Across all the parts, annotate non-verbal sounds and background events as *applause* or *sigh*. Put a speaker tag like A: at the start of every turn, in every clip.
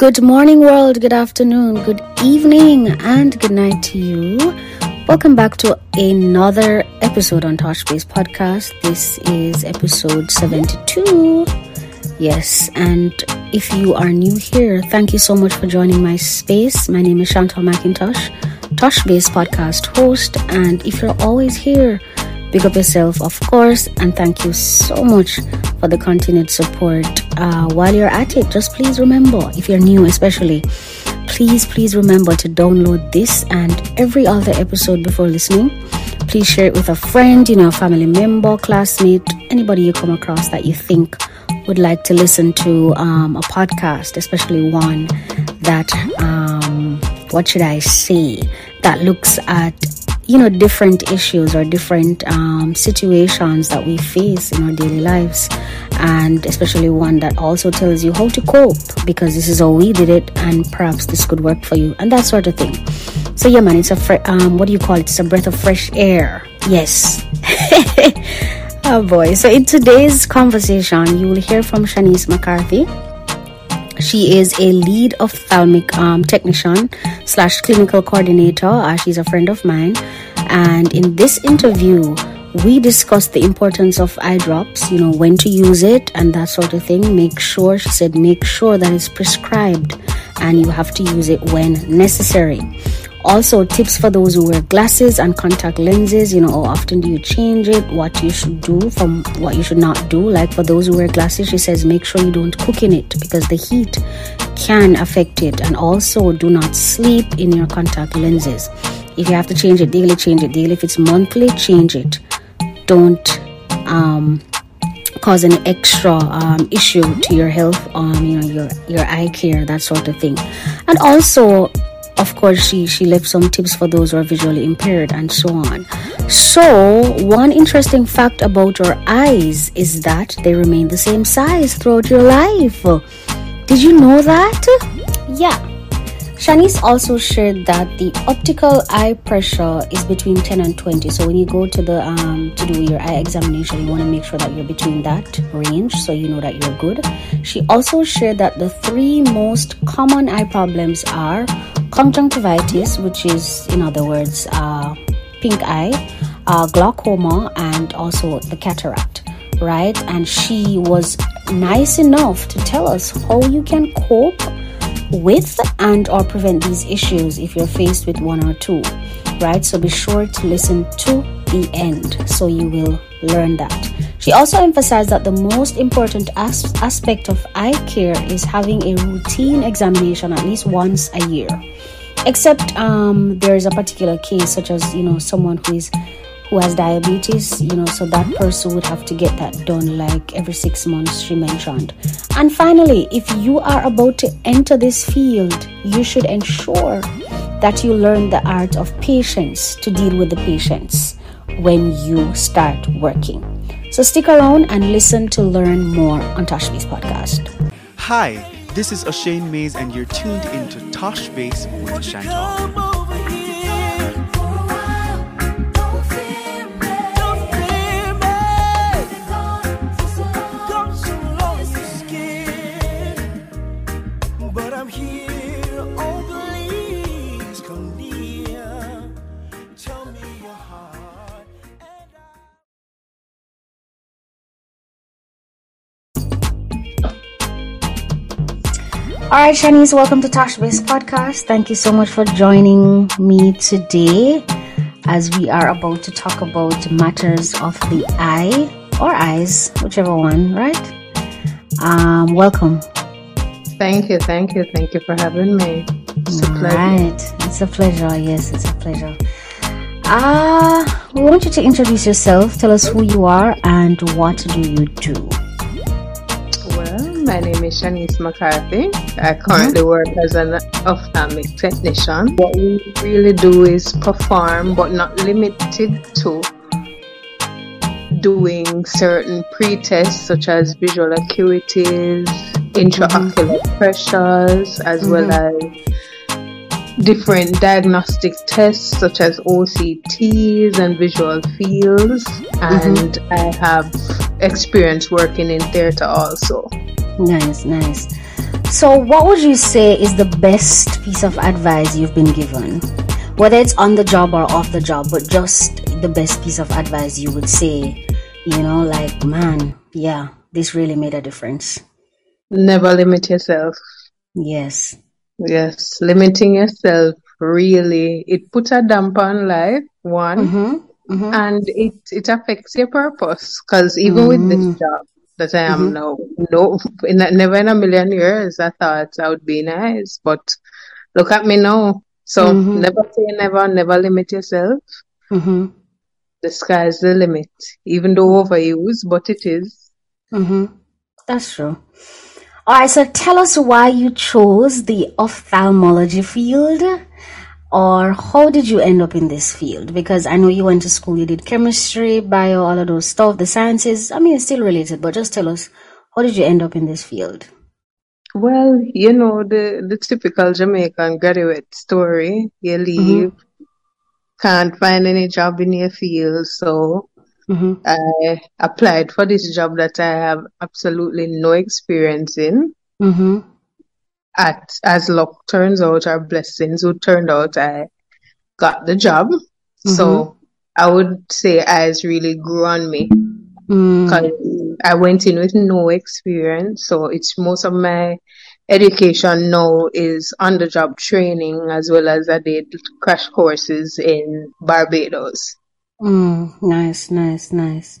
A: Good morning, world. Good afternoon, good evening, and good night to you. Welcome back to another episode on Tosh Base Podcast. This is episode 72. Yes, and if you are new here, thank you so much for joining my space. My name is Chantal McIntosh, Tosh Base Podcast host, and if you're always here, Big up yourself, of course, and thank you so much for the continued support. Uh, while you're at it, just please remember, if you're new especially, please, please remember to download this and every other episode before listening. Please share it with a friend, you know, a family member, classmate, anybody you come across that you think would like to listen to um, a podcast, especially one that, um, what should I say, that looks at you know different issues or different um, situations that we face in our daily lives. And especially one that also tells you how to cope because this is how we did it and perhaps this could work for you and that sort of thing. So yeah man it's a um, what do you call it? It's a breath of fresh air. Yes. *laughs* Oh boy. So in today's conversation you will hear from shanice mccarthy she is a lead ophthalmic um, technician slash clinical coordinator. Uh, she's a friend of mine. And in this interview, we discussed the importance of eye drops, you know, when to use it and that sort of thing. Make sure, she said, make sure that it's prescribed and you have to use it when necessary. Also, tips for those who wear glasses and contact lenses. You know, how often do you change it? What you should do from what you should not do. Like for those who wear glasses, she says make sure you don't cook in it because the heat can affect it. And also, do not sleep in your contact lenses. If you have to change it daily, change it daily. If it's monthly, change it. Don't um, cause an extra um, issue to your health, um, you know, your your eye care, that sort of thing. And also, of course she she left some tips for those who are visually impaired and so on. So one interesting fact about your eyes is that they remain the same size throughout your life. Did you know that? Yeah Shanice also shared that the optical eye pressure is between 10 and 20. So when you go to the um, to do your eye examination, you want to make sure that you're between that range so you know that you're good. She also shared that the three most common eye problems are conjunctivitis, which is in other words uh, pink eye, uh, glaucoma, and also the cataract. Right, and she was nice enough to tell us how you can cope with and or prevent these issues if you're faced with one or two right? So be sure to listen to the end so you will learn that. She also emphasized that the most important as- aspect of eye care is having a routine examination at least once a year. Except um, there is a particular case such as you know someone who is who has diabetes, you know, so that person would have to get that done like every six months, she mentioned. And finally, if you are about to enter this field, you should ensure that you learn the art of patience to deal with the patients when you start working. So stick around and listen to learn more on Tosh Base podcast.
B: Hi, this is O'Shane Mais, and you're tuned into Tosh Base with Chantal.
A: All right, Shanice, welcome to Tosh Base Podcast. Thank you so much for joining me today as we are about to talk about matters of the eye or eyes, whichever one, right? Um, welcome.
C: Thank you, thank you, thank you for having me.
A: It's All a pleasure. Right. It's a pleasure. Yes, it's a pleasure. Ah, uh, we want you to introduce yourself. Tell us who you are and what do you do.
C: My name is Shanice McCarthy. I currently work as an ophthalmic technician. What we really do is perform, but not limited to, doing certain pre-tests such as visual acuities, intraocular mm-hmm. pressures, as mm-hmm. well as different diagnostic tests such as OCTs and visual fields. Mm-hmm. And I have experience working in theater also.
A: Nice, nice. So, what would you say is the best piece of advice you've been given? Whether it's on the job or off the job, but just the best piece of advice you would say, you know, like, man, yeah, this really made a difference.
C: Never limit yourself.
A: Yes.
C: Yes, limiting yourself really it puts a damper on life. One,
A: Mm-hmm. Mm-hmm.
C: and it it affects your purpose. Because even with this
A: Mm.
C: job that I am
A: Mhm.
C: now, no, *laughs* in never in a million years I thought I would be nice, but look at me now. So
A: Mhm.
C: never say never, never limit yourself.
A: Mm-hmm.
C: The sky's the limit, even though overused, but it is.
A: Mm-hmm. That's true. All right, so tell us why you chose the ophthalmology field, or how did you end up in this field? Because I know you went to school, you did chemistry, bio, all of those stuff, the sciences. I mean, it's still related, but just tell us how did you end up in this field?
C: Well, you know, the, the typical Jamaican graduate story. You leave, can't find any job in your field, so
A: Mm-hmm.
C: I applied for this job that I have absolutely no experience in.
A: Mm-hmm.
C: At as luck turns out, or blessings would turn out, I got the job. So I would say eyes really grew on me
A: Mm.
C: because I went in with no experience. So it's most of my education now is on the job training as well as I did crash courses in Barbados.
A: Mm. Nice, nice, nice.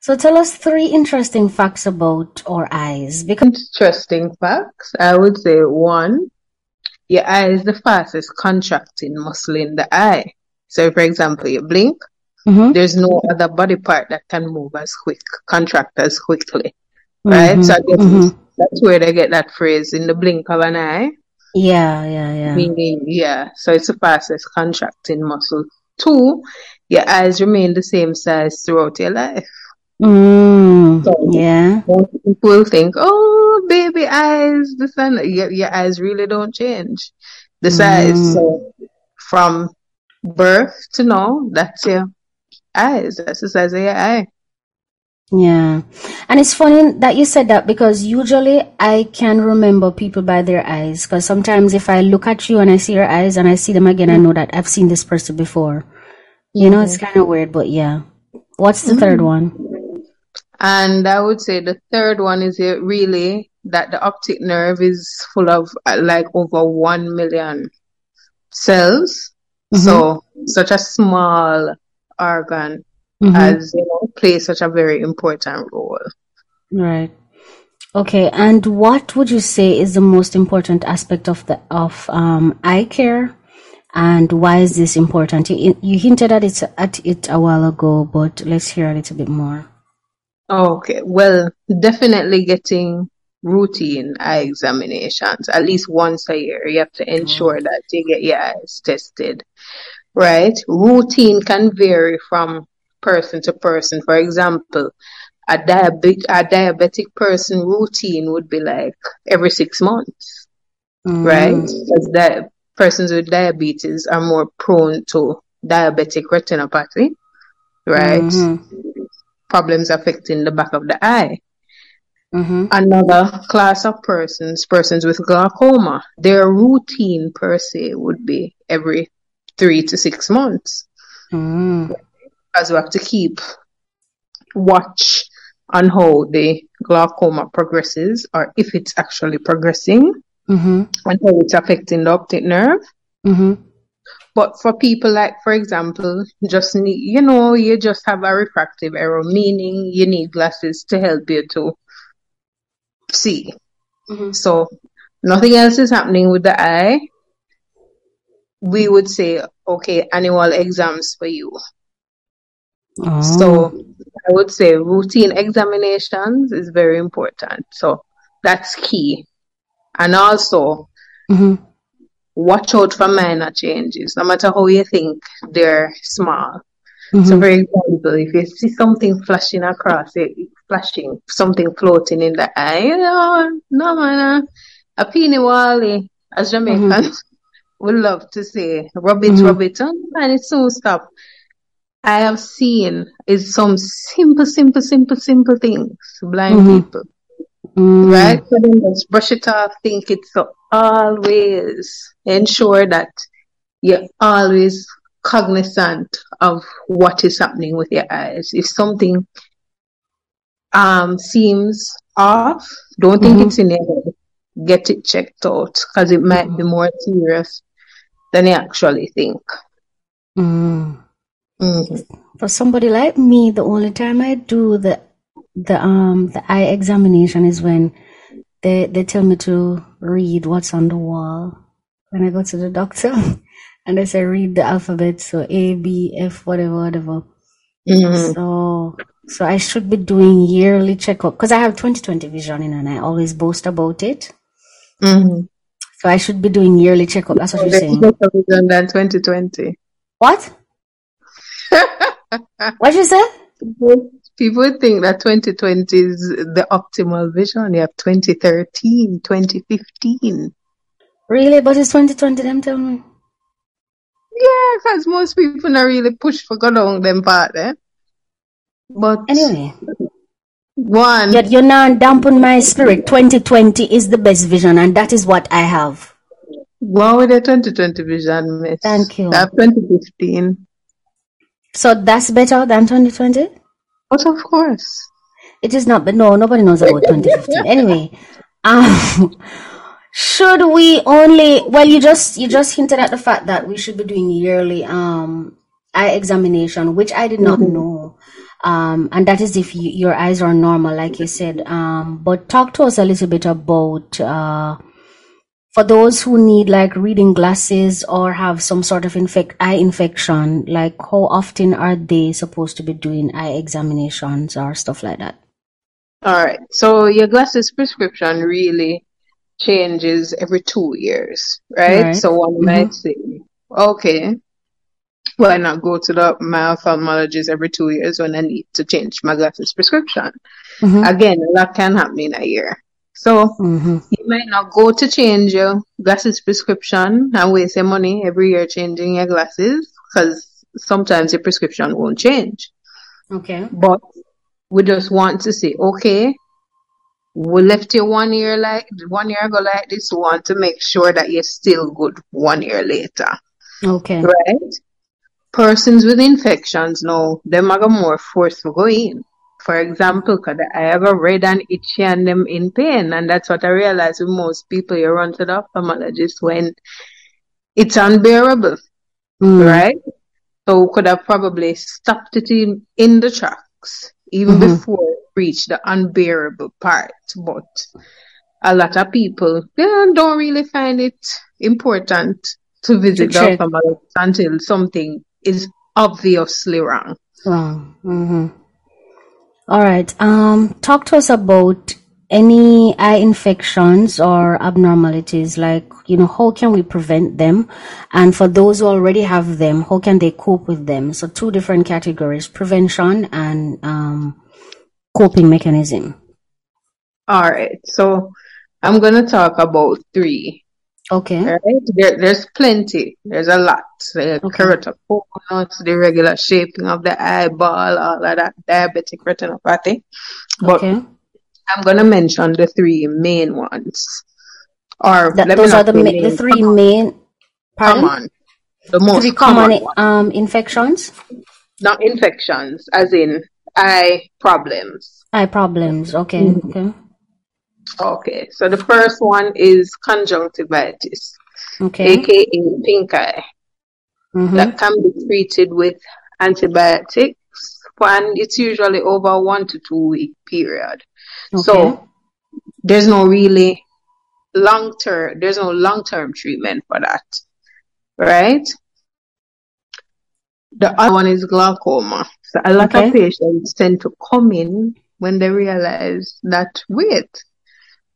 A: So tell us three interesting facts about our eyes. Because
C: Interesting facts. I would say one, your eye is the fastest contracting muscle in the eye. So, for example, you blink,
A: Mhm.
C: there's no other body part that can move as quick, contract as quickly, right? So, I guess
A: Mhm.
C: that's where they get that phrase in the blink of an eye,
A: Yeah, yeah, yeah.
C: meaning, yeah, so it's the fastest contracting muscle. Two, your eyes remain the same size throughout your life.
A: Mm,
C: So,
A: yeah.
C: People think, oh, baby eyes, the sun, your, your eyes really don't change the size.
A: Mm.
C: So from birth to now, that's your eyes. That's the size of your eye.
A: Yeah. And it's funny that you said that because usually I can remember people by their eyes. Because sometimes if I look at you and I see your eyes and I see them again, I know that I've seen this person before. You know, it's kind of weird, but yeah. What's the third one?
C: And I would say the third one is it really that the optic nerve is full of uh, like over 1 million cells.
A: Mhm.
C: So such a small organ
A: Mhm.
C: as, you know, plays such a very important role.
A: Right. Okay. And what would you say is the most important aspect of the of um, eye care, and why is this important? You you hinted at it at it a while ago, but let's hear a little bit more.
C: Okay, well, definitely getting routine eye examinations at least once a year. You have to ensure that you get your eyes tested, right? Routine can vary from person to person. For example, a diabetic a diabetic person routine would be like every six months, right?
A: Mm,
C: Because that persons with diabetes are more prone to diabetic retinopathy, right?
A: mhm,
C: Problems affecting the back of the eye.
A: mhm.
C: Another class of persons, persons with glaucoma, their routine per se would be every three to six months.
A: Mm,
C: As we have to keep watch on how the glaucoma progresses or if it's actually progressing
A: mhm,
C: and how it's affecting the optic nerve.
A: mhm.
C: But for people like, for example, just need, you know, you just have a refractive error, meaning you need glasses to help you to see.
A: Mhm.
C: So nothing else is happening with the eye. We would say, okay, annual exams for you.
A: Oh,
C: So I would say routine examinations is very important. So that's key. And also
A: mhm,
C: watch out for minor changes, no matter how you think they're small. So
A: mhm,
C: for example, if you see something flashing across it, flashing, something floating in the eye, you know, no man, a peenie wallie, as Jamaicans *laughs* would love to say, rub it,
A: Mhm.
C: rub it, and it soon stop. I have seen is some simple, simple, simple, simple things blind
A: Mhm.
C: people
A: Mm.
C: right? So then just brush it off, think it so always ensure that you're always cognizant of what is happening with your eyes. If something um seems off, don't think
A: Mhm.
C: it's in your head. Get it checked out because it might be more serious than you actually think.
A: Mm.
C: Mhm.
A: For somebody like me, the only time I do the the um the eye examination is when they they tell me to read what's on the wall. When I go to the doctor *laughs* and they say read the alphabet. So A B F whatever whatever.
C: Mhm.
A: so so I should be doing yearly checkup. Because I have 20/20 vision in and I always boast about it.
C: Mhm.
A: so I should be doing yearly checkup. That's what you're saying.
C: better vision than 2020.
A: what? *laughs* What you say
C: People think that 2020 is the optimal vision. You have 2013, 2015.
A: really but it's 2020 them tell me
C: Yeah, because most people not really push for God down them part, eh? But
A: anyway
C: one,
A: Yet you're not dampen my spirit. 2020 is the best vision, and that is what I have.
C: go with the 2020 vision, miss.
A: Thank you.
C: I 2015.
A: So that's better than 2020?
C: But of course.
A: It is not, but no, nobody knows about 2015. *laughs* Anyway, um, should we only, well, you just, you just hinted at the fact that we should be doing yearly, um, eye examination, which I did not know. Um, and that is if you, your eyes are normal, like you said. Um, but talk to us a little bit about, uh, for those who need like reading glasses or have some sort of infect eye infection, like how often are they supposed to be doing eye examinations or stuff like that?
C: All right. So your glasses prescription really changes every two years, right?
A: Right.
C: So one
A: Mhm.
C: might say, okay, why not go to the my ophthalmologist every two years when I need to change my glasses prescription?
A: Mhm.
C: Again, that can happen in a year. So
A: Mhm.
C: you might not go to change your glasses prescription and waste your money every year changing your glasses because sometimes your prescription won't change.
A: Okay.
C: But we just want to say, okay, we left you one year like one year ago like this. We want to make sure that you're still good one year later,
A: Okay.
C: right? Persons with infections now, them are more forced to go in. For example, because I have a red and itchy and them in pain, and that's what I realized with most people. You run to the ophthalmologist when it's unbearable,
A: Mm.
C: right? So we could have probably stopped it in, in the tracks even
A: Mhm.
C: before it reached the unbearable part. But a lot of people yeah, don't really find it important to visit the ophthalmologist until something is obviously wrong.
A: Mhm. All right. Um, talk to us about any eye infections or abnormalities. Like, you know, how can we prevent them? And for those who already have them, how can they cope with them? So, two different categories: prevention and um, coping mechanism.
C: All right, so I'm gonna talk about three.
A: Okay.
C: Right? There, there's plenty. There's a lot. The
A: Okay.
C: keratoconus, the regular shaping of the eyeball, all of that, diabetic retinopathy. But
A: Okay.
C: I'm gonna mention the three main ones. Or
A: That, those are the ma- the three main. Pardon?
C: common, the most
A: Three
C: common,
A: common um infections,
C: Not infections, as in eye problems.
A: eye problems. Okay.
C: Mhm.
A: Okay.
C: Okay, so the first one is conjunctivitis,
A: Okay.
C: aka pink eye.
A: Mhm.
C: that can be treated with antibiotics and it's usually over one to two week period.
A: Okay.
C: So there's no really long term there's no long term treatment for that. Right? The other one is glaucoma. So a lot
A: Okay.
C: of patients tend to come in when they realize that wait,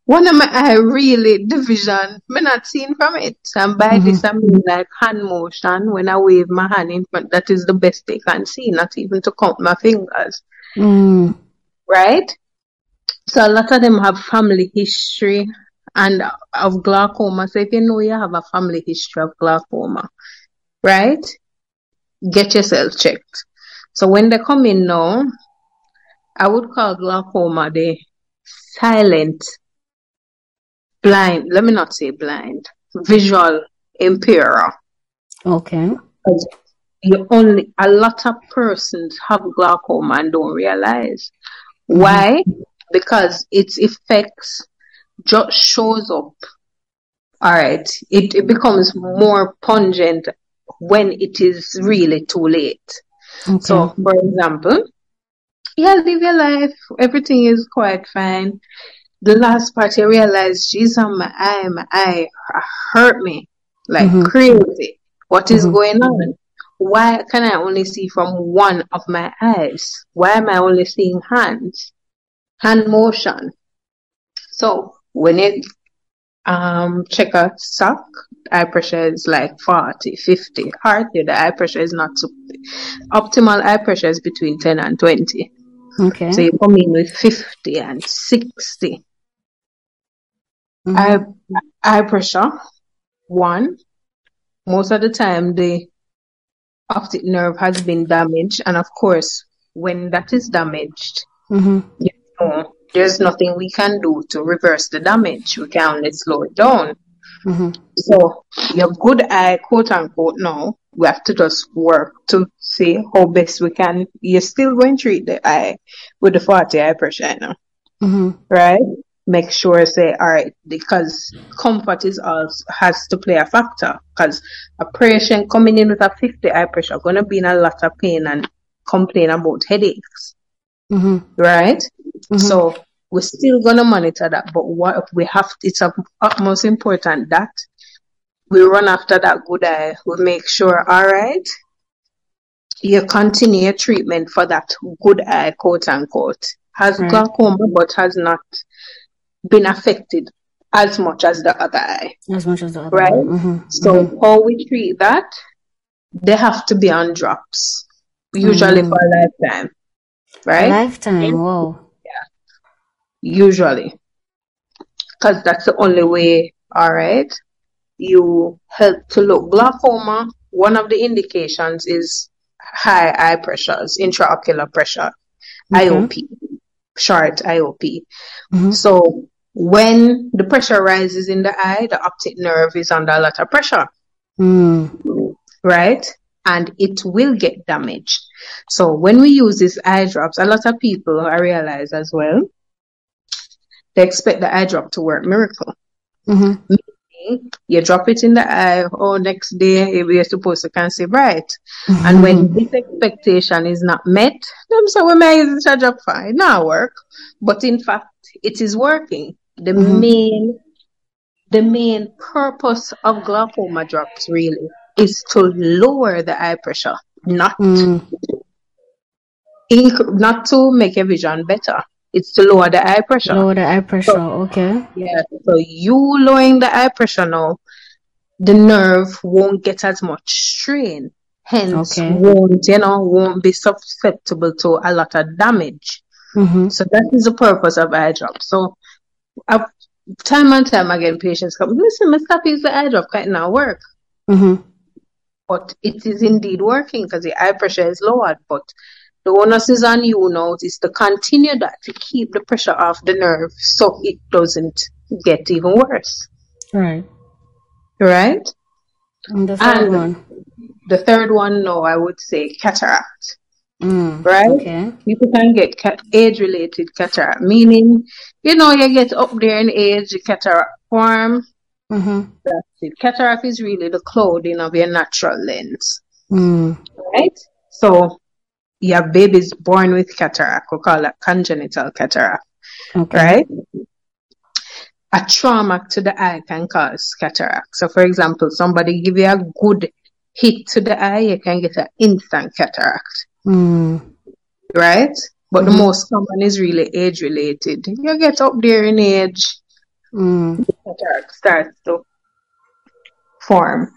C: one of my eye really the vision me not seen from it. And by
A: Mhm.
C: this I mean like hand motion when I wave my hand in front, that is the best they can see, not even to count my fingers.
A: Mm.
C: Right? So a lot of them have family history and of glaucoma. So if you know you have a family history of glaucoma, right? Get yourself checked. So when they come in now, I would call glaucoma the silent, blind, let me not say blind, visual impairer.
A: Okay.
C: You only, a lot of persons have glaucoma and don't realize. Mm-hmm. Why? Because its effects just shows up. Alright. It, it becomes more pungent when it is really too late.
A: Okay.
C: So, for example, yeah, live your life. Everything is quite fine. The last part, you realize, geez, my eye, my eye hurt me like
A: Mhm.
C: crazy. What is
A: Mhm.
C: going on? Why can I only see from one of my eyes? Why am I only seeing hands? Hand motion. So when it um check a sock, eye pressure is like 40, 50. Hardly the eye pressure is not so optimal eye pressure is between 10 and 20.
A: okay.
C: So you come in with 50 and 60. Eye, eye pressure, one. Most of the time, the optic nerve has been damaged. And of course, when that is damaged,
A: Mhm.
C: no, there's nothing we can do to reverse the damage. We can only slow it down.
A: Mhm.
C: So your good eye, quote unquote, now we have to just work to see how best we can. You're still going to treat the eye with the 40 eye pressure, you know,
A: Mhm.
C: right? Make sure say, all right, because comfort is also has to play a factor. Because a patient coming in with a 50 eye pressure gonna be in a lot of pain and complain about headaches,
A: Mhm.
C: right?
A: Mhm.
C: So we're still gonna monitor that, but what we have it's of utmost important that we run after that good eye. We make sure, all right, you continue your treatment for that good eye, quote unquote. Has
A: Right.
C: glaucoma but has not been affected as much as the other eye.
A: As much as the other
C: Right.
A: one. Mhm.
C: So how we treat that, they have to be on drops, usually
A: Mm.
C: for a lifetime,
A: A
C: right?
A: lifetime. Wow. Yeah.
C: Usually because that's the only way all right you help to look glaucoma one of the indications is high eye pressures intraocular pressure
A: Okay.
C: iop short iop
A: Mhm.
C: so when the pressure rises in the eye the optic nerve is under a lot of pressure
A: Mm.
C: right? And it will get damaged. So when we use these eye drops, a lot of people, I realize as well, they expect the eye drop to work miracle.
A: Mhm.
C: You drop it in the eye, oh, next day you're supposed to can see bright.
A: Mm-hmm.
C: And when this expectation is not met, them say, well, may use this drop fine, not work. But in fact, it is working. The
A: Mhm.
C: main, the main purpose of glaucoma drops really is to lower the eye pressure, not
A: Mm.
C: inc- not to make your vision better. It's to lower the eye pressure.
A: Lower the eye pressure. Okay.
C: Yeah. So you lowering the eye pressure now, the nerve won't get as much strain. Hence,
A: Okay.
C: won't you know won't be susceptible to a lot of damage.
A: Mhm.
C: So that is the purpose of eye drops. So, uh, time and time again, patients come. Listen, my stop use the eye drop. Can't now work.
A: Mhm.
C: but it is indeed working because the eye pressure is lowered. But the onus is on you now is to continue that to keep the pressure off the nerve so it doesn't get even worse.
A: Right.
C: Right?
A: And the third
C: And-
A: one.
C: The third one, no, I would say cataract.
A: Mm.
C: Right?
A: Okay.
C: People can get age-related cataract, meaning, you know, you get up there in age, the cataract form.
A: Mhm.
C: That's it. Cataract is really the clouding of your natural lens.
A: Mm.
C: right? So your baby's born with cataract. We call that congenital cataract,
A: Okay.
C: right? A trauma to the eye can cause cataract. So, for example, somebody give you a good hit to the eye, you can get an instant cataract,
A: Mm.
C: right? But
A: Mhm.
C: the most common is really age related. You get up there in age,
A: Mm.
C: starts to form.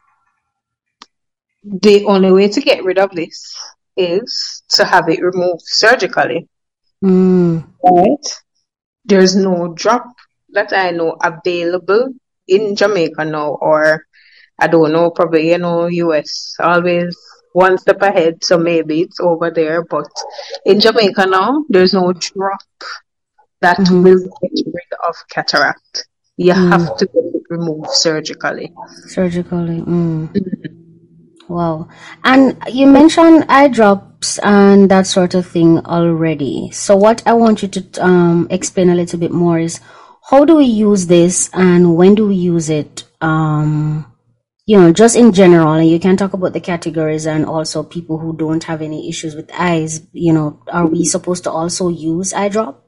C: The only way to get rid of this is to have it removed surgically.
A: Mm.
C: right? There's no drop that I know available in Jamaica now, or I don't know, probably you know, US always one step ahead, so maybe it's over there. But in Jamaica now, there's no drop that
A: Mhm.
C: will get rid of cataract. You
A: Mm.
C: have to get it removed surgically.
A: Surgically. Mm. Wow. And you mentioned eye drops and that sort of thing already. So what I want you to um, explain a little bit more is how do we use this and when do we use it? Um, you know, just in general, and you can talk about the categories and also people who don't have any issues with eyes. You know, are we supposed to also use eye drop?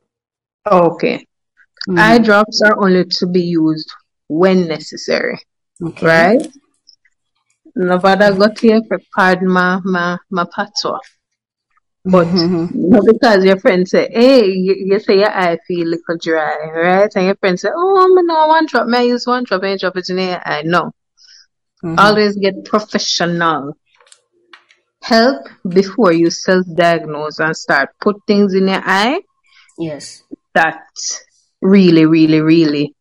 C: Okay.
A: Mm.
C: Eye drops are only to be used when necessary,
A: Okay.
C: right? Nevada got here pardon my, my, my patois. But
A: Mhm.
C: not because your friend say, hey, you, you say your eye feel a little dry, right? And your friend say, oh, me no one drop, may I use one drop and drop it in your eye. No.
A: Mhm.
C: Always get professional help before you self-diagnose and start put things in your eye
A: Yes.
C: that really, really, really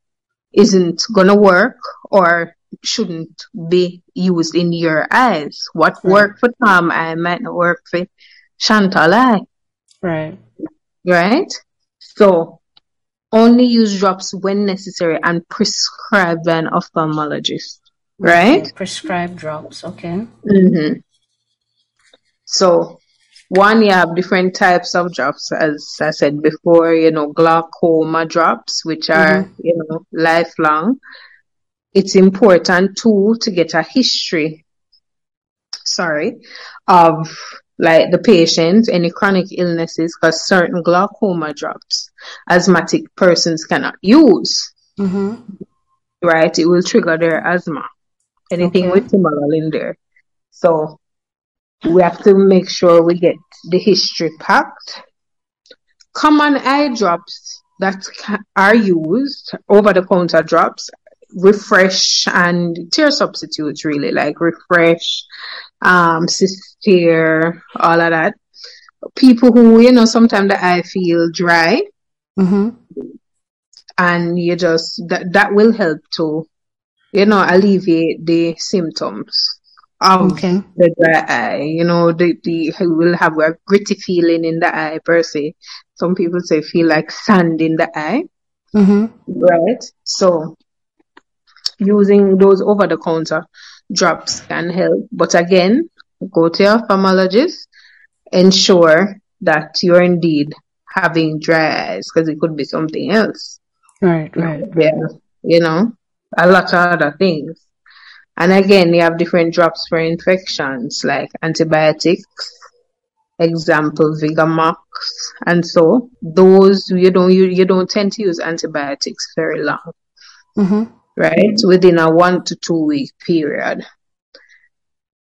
C: isn't gonna work or shouldn't be used in your eyes. What
A: Right.
C: worked for Tom I might not work for Chantal eye,
A: Right.
C: right? So only use drops when necessary and prescribed by an ophthalmologist, right?
A: Prescribed drops. Okay.
C: hmm So, one, you have different types of drops, as I said before, you know, glaucoma drops, which are, you know, lifelong. It's important too to get a history, sorry, of like the patient, any chronic illnesses, because certain glaucoma drops, asthmatic persons cannot use,
A: Mm-hmm.
C: right? It will trigger their asthma. Anything
A: Okay.
C: with timolol in there. So, we have to make sure we get the history packed. Common eye drops that are used, over the counter drops, refresh and tear substitutes really, like refresh, um, Systane, all of that. People who, you know, sometimes the eye feel dry
A: Mm-hmm.
C: and you just, that, that will help to, you know, alleviate the symptoms of
A: Okay.
C: the dry eye. You know, the, the you will have a gritty feeling in the eye per se. Some people say feel like sand in the eye,
A: Mm-hmm.
C: right? So using those over the counter drops can help. But again, go to your ophthalmologist, ensure that you're indeed having dry eyes because it could be something else.
A: Right. Right.
C: Yeah, you know, a lot of other things. And again, you have different drops for infections like antibiotics, example Vigamox, and so those you don't you, you don't tend to use antibiotics very long,
A: Mm-hmm.
C: right? Within a one to two week period.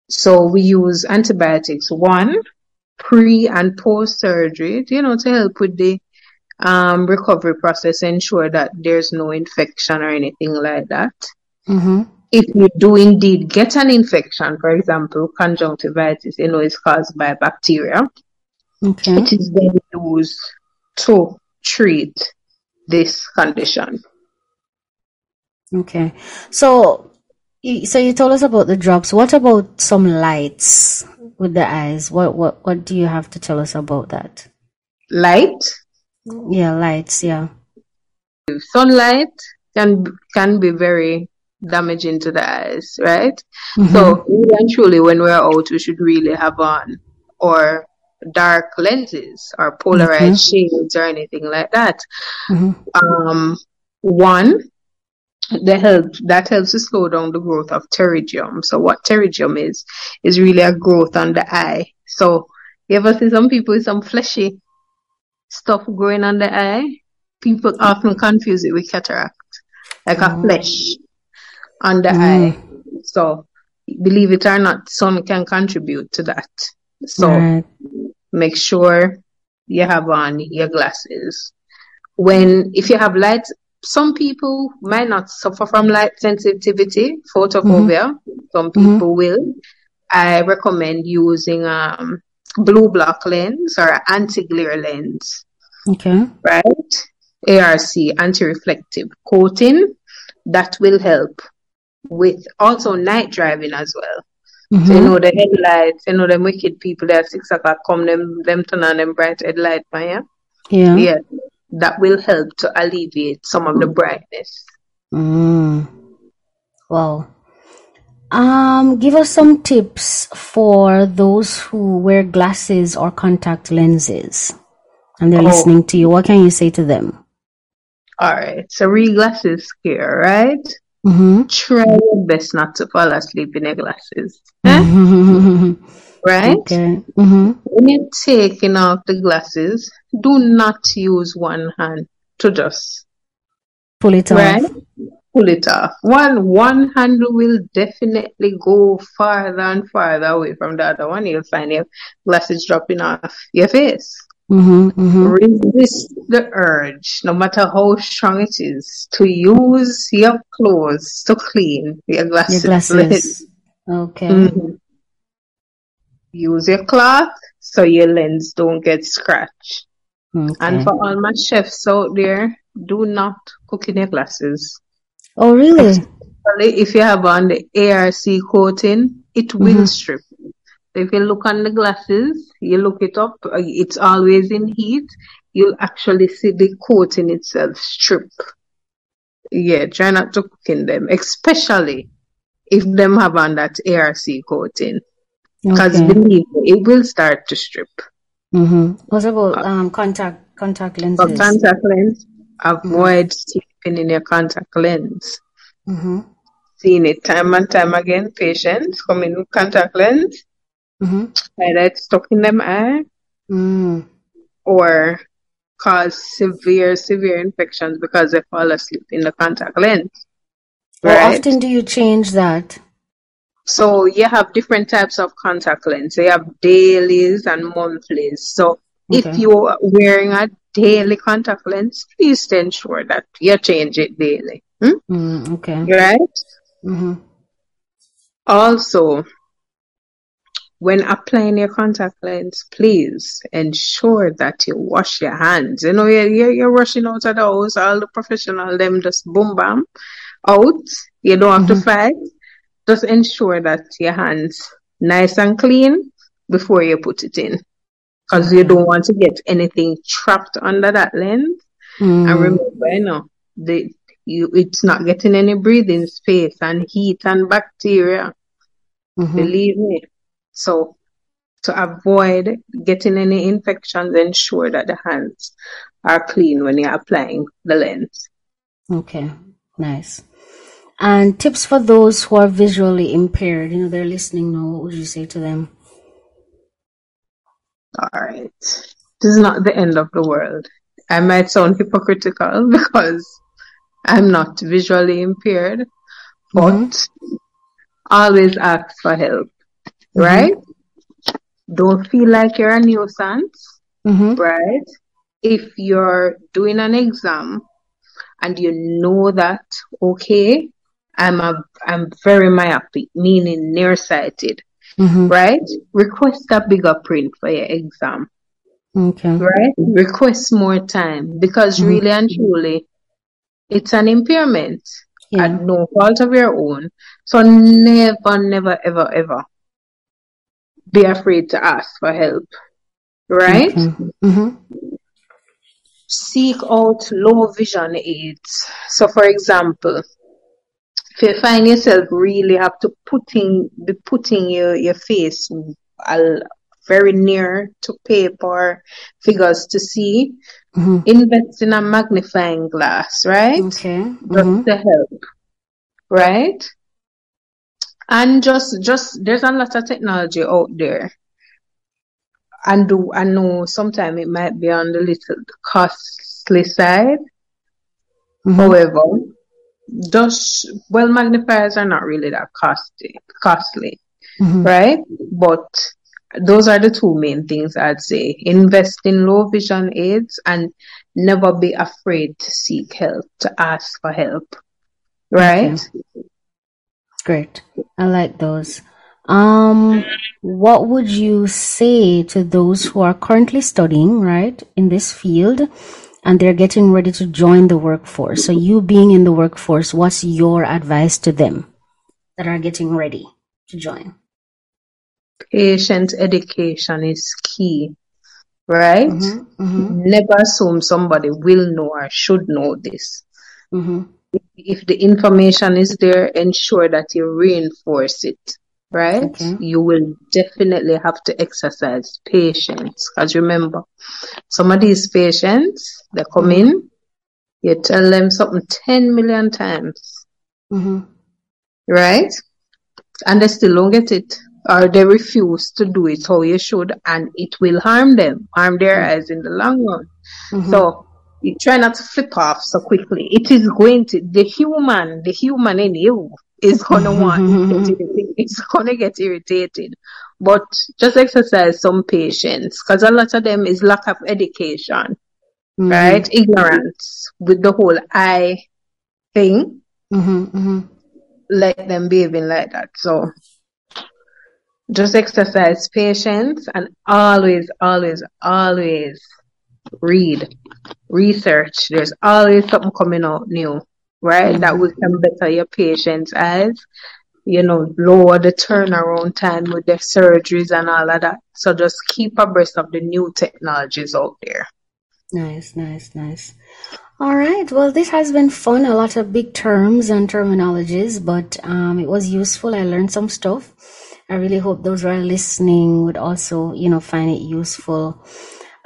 C: So we use antibiotics one pre and post surgery, you know, to help with the um, recovery process, ensure that there's no infection or anything like that.
A: Mm-hmm.
C: If you do indeed get an infection, for example, conjunctivitis, you know, is caused by bacteria,
A: Okay.
C: it is then used to treat this condition.
A: Okay. So, so you told us about the drops. What about some lights with the eyes? What what what do you have to tell us about that?
C: Light,
A: Yeah, lights. Yeah.
C: sunlight can can be very damaging to the eyes, right?
A: Mhm.
C: So eventually when we're out, we should really have on or dark lenses or polarized shades or anything like that.
A: Mhm.
C: Um, one, that help that helps to slow down the growth of pterygium. So what pterygium is is really a growth on the eye. So you ever see some people with some fleshy stuff growing on the eye? People often confuse it with cataract, like a
A: Oh.
C: flesh on the
A: Mm.
C: eye. So believe it or not, sun can contribute to that. So
A: Right.
C: make sure you have on your glasses. When, if you have light, some people might not suffer from light sensitivity, photophobia. Some people will. I recommend using um, blue block lens or anti-glare lens,
A: Okay.
C: right? ARC, anti-reflective coating. That will help with also night driving as well. So, you
A: Mhm.
C: know, the headlights, you know, them wicked people that at six o'clock come, them, them turn on them bright headlight, man, yeah?
A: Yeah.
C: Yeah. that will help to alleviate some of the brightness.
A: Mm. Wow. Um, give us some tips for those who wear glasses or contact lenses and they're
C: Oh.
A: listening to you. What can you say to them?
C: All right. So read glasses scare, right?
A: Mm-hmm.
C: Try your best not to fall asleep in your glasses. *laughs* Eh? Right?
A: okay. Mm-hmm.
C: When you're taking off the glasses, do not use one hand to just
A: Pull it off.
C: right pull it off. One one hand will definitely go farther and farther away from the other one. You'll find your glasses dropping off your face.
A: Mm-hmm. Mm-hmm.
C: Resist the urge, no matter how strong it is, to use your clothes to clean your
A: Your
C: glasses.
A: glasses. Okay.
C: Mhm. Use your cloth so your lens don't get scratched. And for all my chefs out there, do not cook in your glasses.
A: Oh, really?
C: Especially If you have on the ARC coating, it will
A: Mhm.
C: strip. If you look on the glasses, you look it up, uh, it's always in heat, you'll actually see the coating itself strip. Yeah, try not to cook in them, especially if them have on that ARC coating. Because
A: Okay.
C: believe me, it will start to strip.
A: Mm-hmm. What about um contact contact
C: For
A: lenses?
C: contact lens, avoid sleeping in your contact lens.
A: Mm-hmm.
C: Seen it time and time again. Patients come in with contact lens,
A: Mm-hmm.
C: either it's stuck in them eye
A: Mm.
C: or cause severe, severe infections because they fall asleep in the contact lens.
A: How
C: Right?
A: often do you change that?
C: So you have different types of contact lens. So you have dailies and monthlies. So if you're wearing a daily contact lens, please ensure that you change it daily. Hmm?
A: Mm, okay.
C: Right?
A: Mm-hmm.
C: Also, when applying your contact lens, please ensure that you wash your hands. You know, you're, you're, rushing out of the house, all the professional, them just boom bam out. You don't have to fight. Just ensure that your hands nice and clean before you put it in. Because you don't want to get anything trapped under that lens. And
A: Mm.
C: remember, you know, the you it's not getting any breathing space and heat and bacteria.
A: Mhm.
C: Believe me. So to avoid getting any infections, ensure that the hands are clean when you're applying the lens.
A: Okay. Nice. And tips for those who are visually impaired. You know, they're listening now. What would you say to them?
C: All right. This is not the end of the world. I might sound hypocritical *laughs* because I'm not visually impaired, but always ask for help, right? Don't feel like you're a nuisance,
A: Mm-hmm.
C: right? If you're doing an exam and you know that, okay, I'm a, I'm very myopic, meaning nearsighted,
A: Mm-hmm.
C: right? Request a bigger print for your exam.
A: Okay.
C: right? Request more time because
A: Mhm.
C: really and truly, it's an impairment
A: Yeah.
C: at no fault of your own. So never, never, ever, ever be afraid to ask for help, right?
A: Mm-hmm.
C: Seek out low vision aids. So, for example, if you find yourself really have to putting be putting your your face very near to paper figures to see,
A: Mm-hmm.
C: invest in a magnifying glass, right?
A: Okay.
C: Just
A: Mm-hmm.
C: to help, right? And just, just there's a lot of technology out there, and do I know sometimes it might be on the little costly side.
A: Mm-hmm.
C: However, just well magnifiers are not really that costly, costly,
A: Mm-hmm.
C: right? But those are the two main things I'd say. Invest in low vision aids and never be afraid to seek help, to ask for help. Right?
A: Great. I like those. Um, what would you say to those who are currently studying, right, in this field and they're getting ready to join the workforce? So, you being in the workforce, what's your advice to them that are getting ready to join?
C: Patient education is key. right?
A: Mm-hmm. Mm-hmm.
C: Never assume somebody will know or should know this.
A: Mm-hmm.
C: If the information is there, ensure that you reinforce it, right?
A: Okay.
C: You will definitely have to exercise patience. Because remember, some of these patients, they come in, you tell them something 10 million times,
A: Mm-hmm.
C: right? And they still don't get it. Or they refuse to do it how you should, and it will harm them, harm their eyes in the long run.
A: Mm-hmm.
C: So you try not to flip off so quickly. It is going to the human, the human in you is gonna want to get irritated. *laughs* It's gonna get irritated. But just exercise some patience because a lot of them is lack of education,
A: Mm-hmm.
C: right? Ignorance with the whole eye thing.
A: Mm-hmm. Mm-hmm.
C: Let them behaving like that. So just exercise patience and always, always, always read, research. There's always something coming out new, right? That will can better your patient's as, you know, lower the turnaround time with their surgeries and all of that. So just keep abreast of the new technologies out there.
A: Nice, nice, nice. All right. Well, this has been fun. A lot of big terms and terminologies, but um, it was useful. I learned some stuff. I really hope those who are listening would also, you know, find it useful.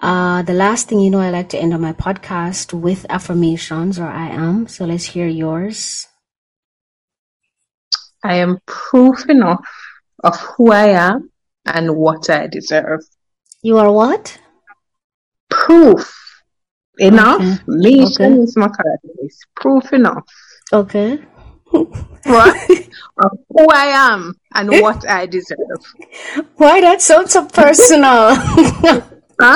A: Uh, the last thing, you know, I like to end on my podcast with affirmations, or I am. So let's hear yours.
C: I am proof enough of who I am and what I deserve.
A: You are what?
C: Proof enough.
A: Okay.
C: Nation
A: Okay.
C: is my characteristic. Proof enough.
A: Okay. *laughs*
C: What? of who I am and what I deserve. *laughs*
A: Why that sounds so personal? *laughs*
C: Huh?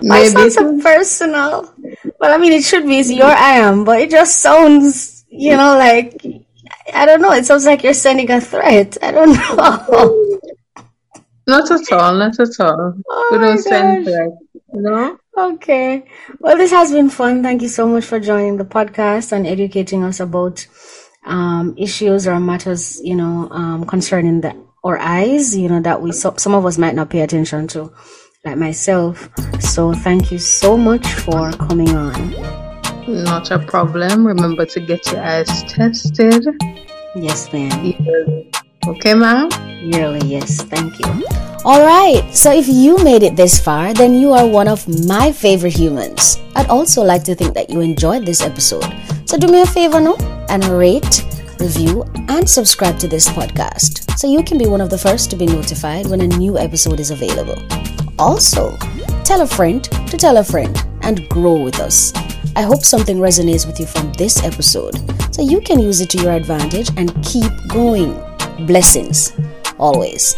C: Maybe
A: sounds so personal? Well, I mean, it should be it's your I am, but it just sounds, you know, like I don't know. It sounds like you're sending a threat. I don't *laughs* know.
C: not at all, not at all.
A: Oh
C: we don't send
A: gosh.
C: threat. No?
A: Okay. Well, this has been fun. Thank you so much for joining the podcast and educating us about um, issues or matters, you know, um, concerning the our eyes, you know, that we so, some of us might not pay attention to, like myself. So thank you so much for coming on.
C: Not a problem. Remember to get your eyes tested.
A: Yes, ma'am.
C: yearly. Okay, ma'am?
A: Yearly, yes. Thank you. All right. So if you made it this far, then you are one of my favorite humans. I'd also like to think that you enjoyed this episode. So do me a favor, no? And rate, review, and subscribe to this podcast so you can be one of the first to be notified when a new episode is available. Also, tell a friend to tell a friend and grow with us. I hope something resonates with you from this episode so you can use it to your advantage and keep going. Blessings always.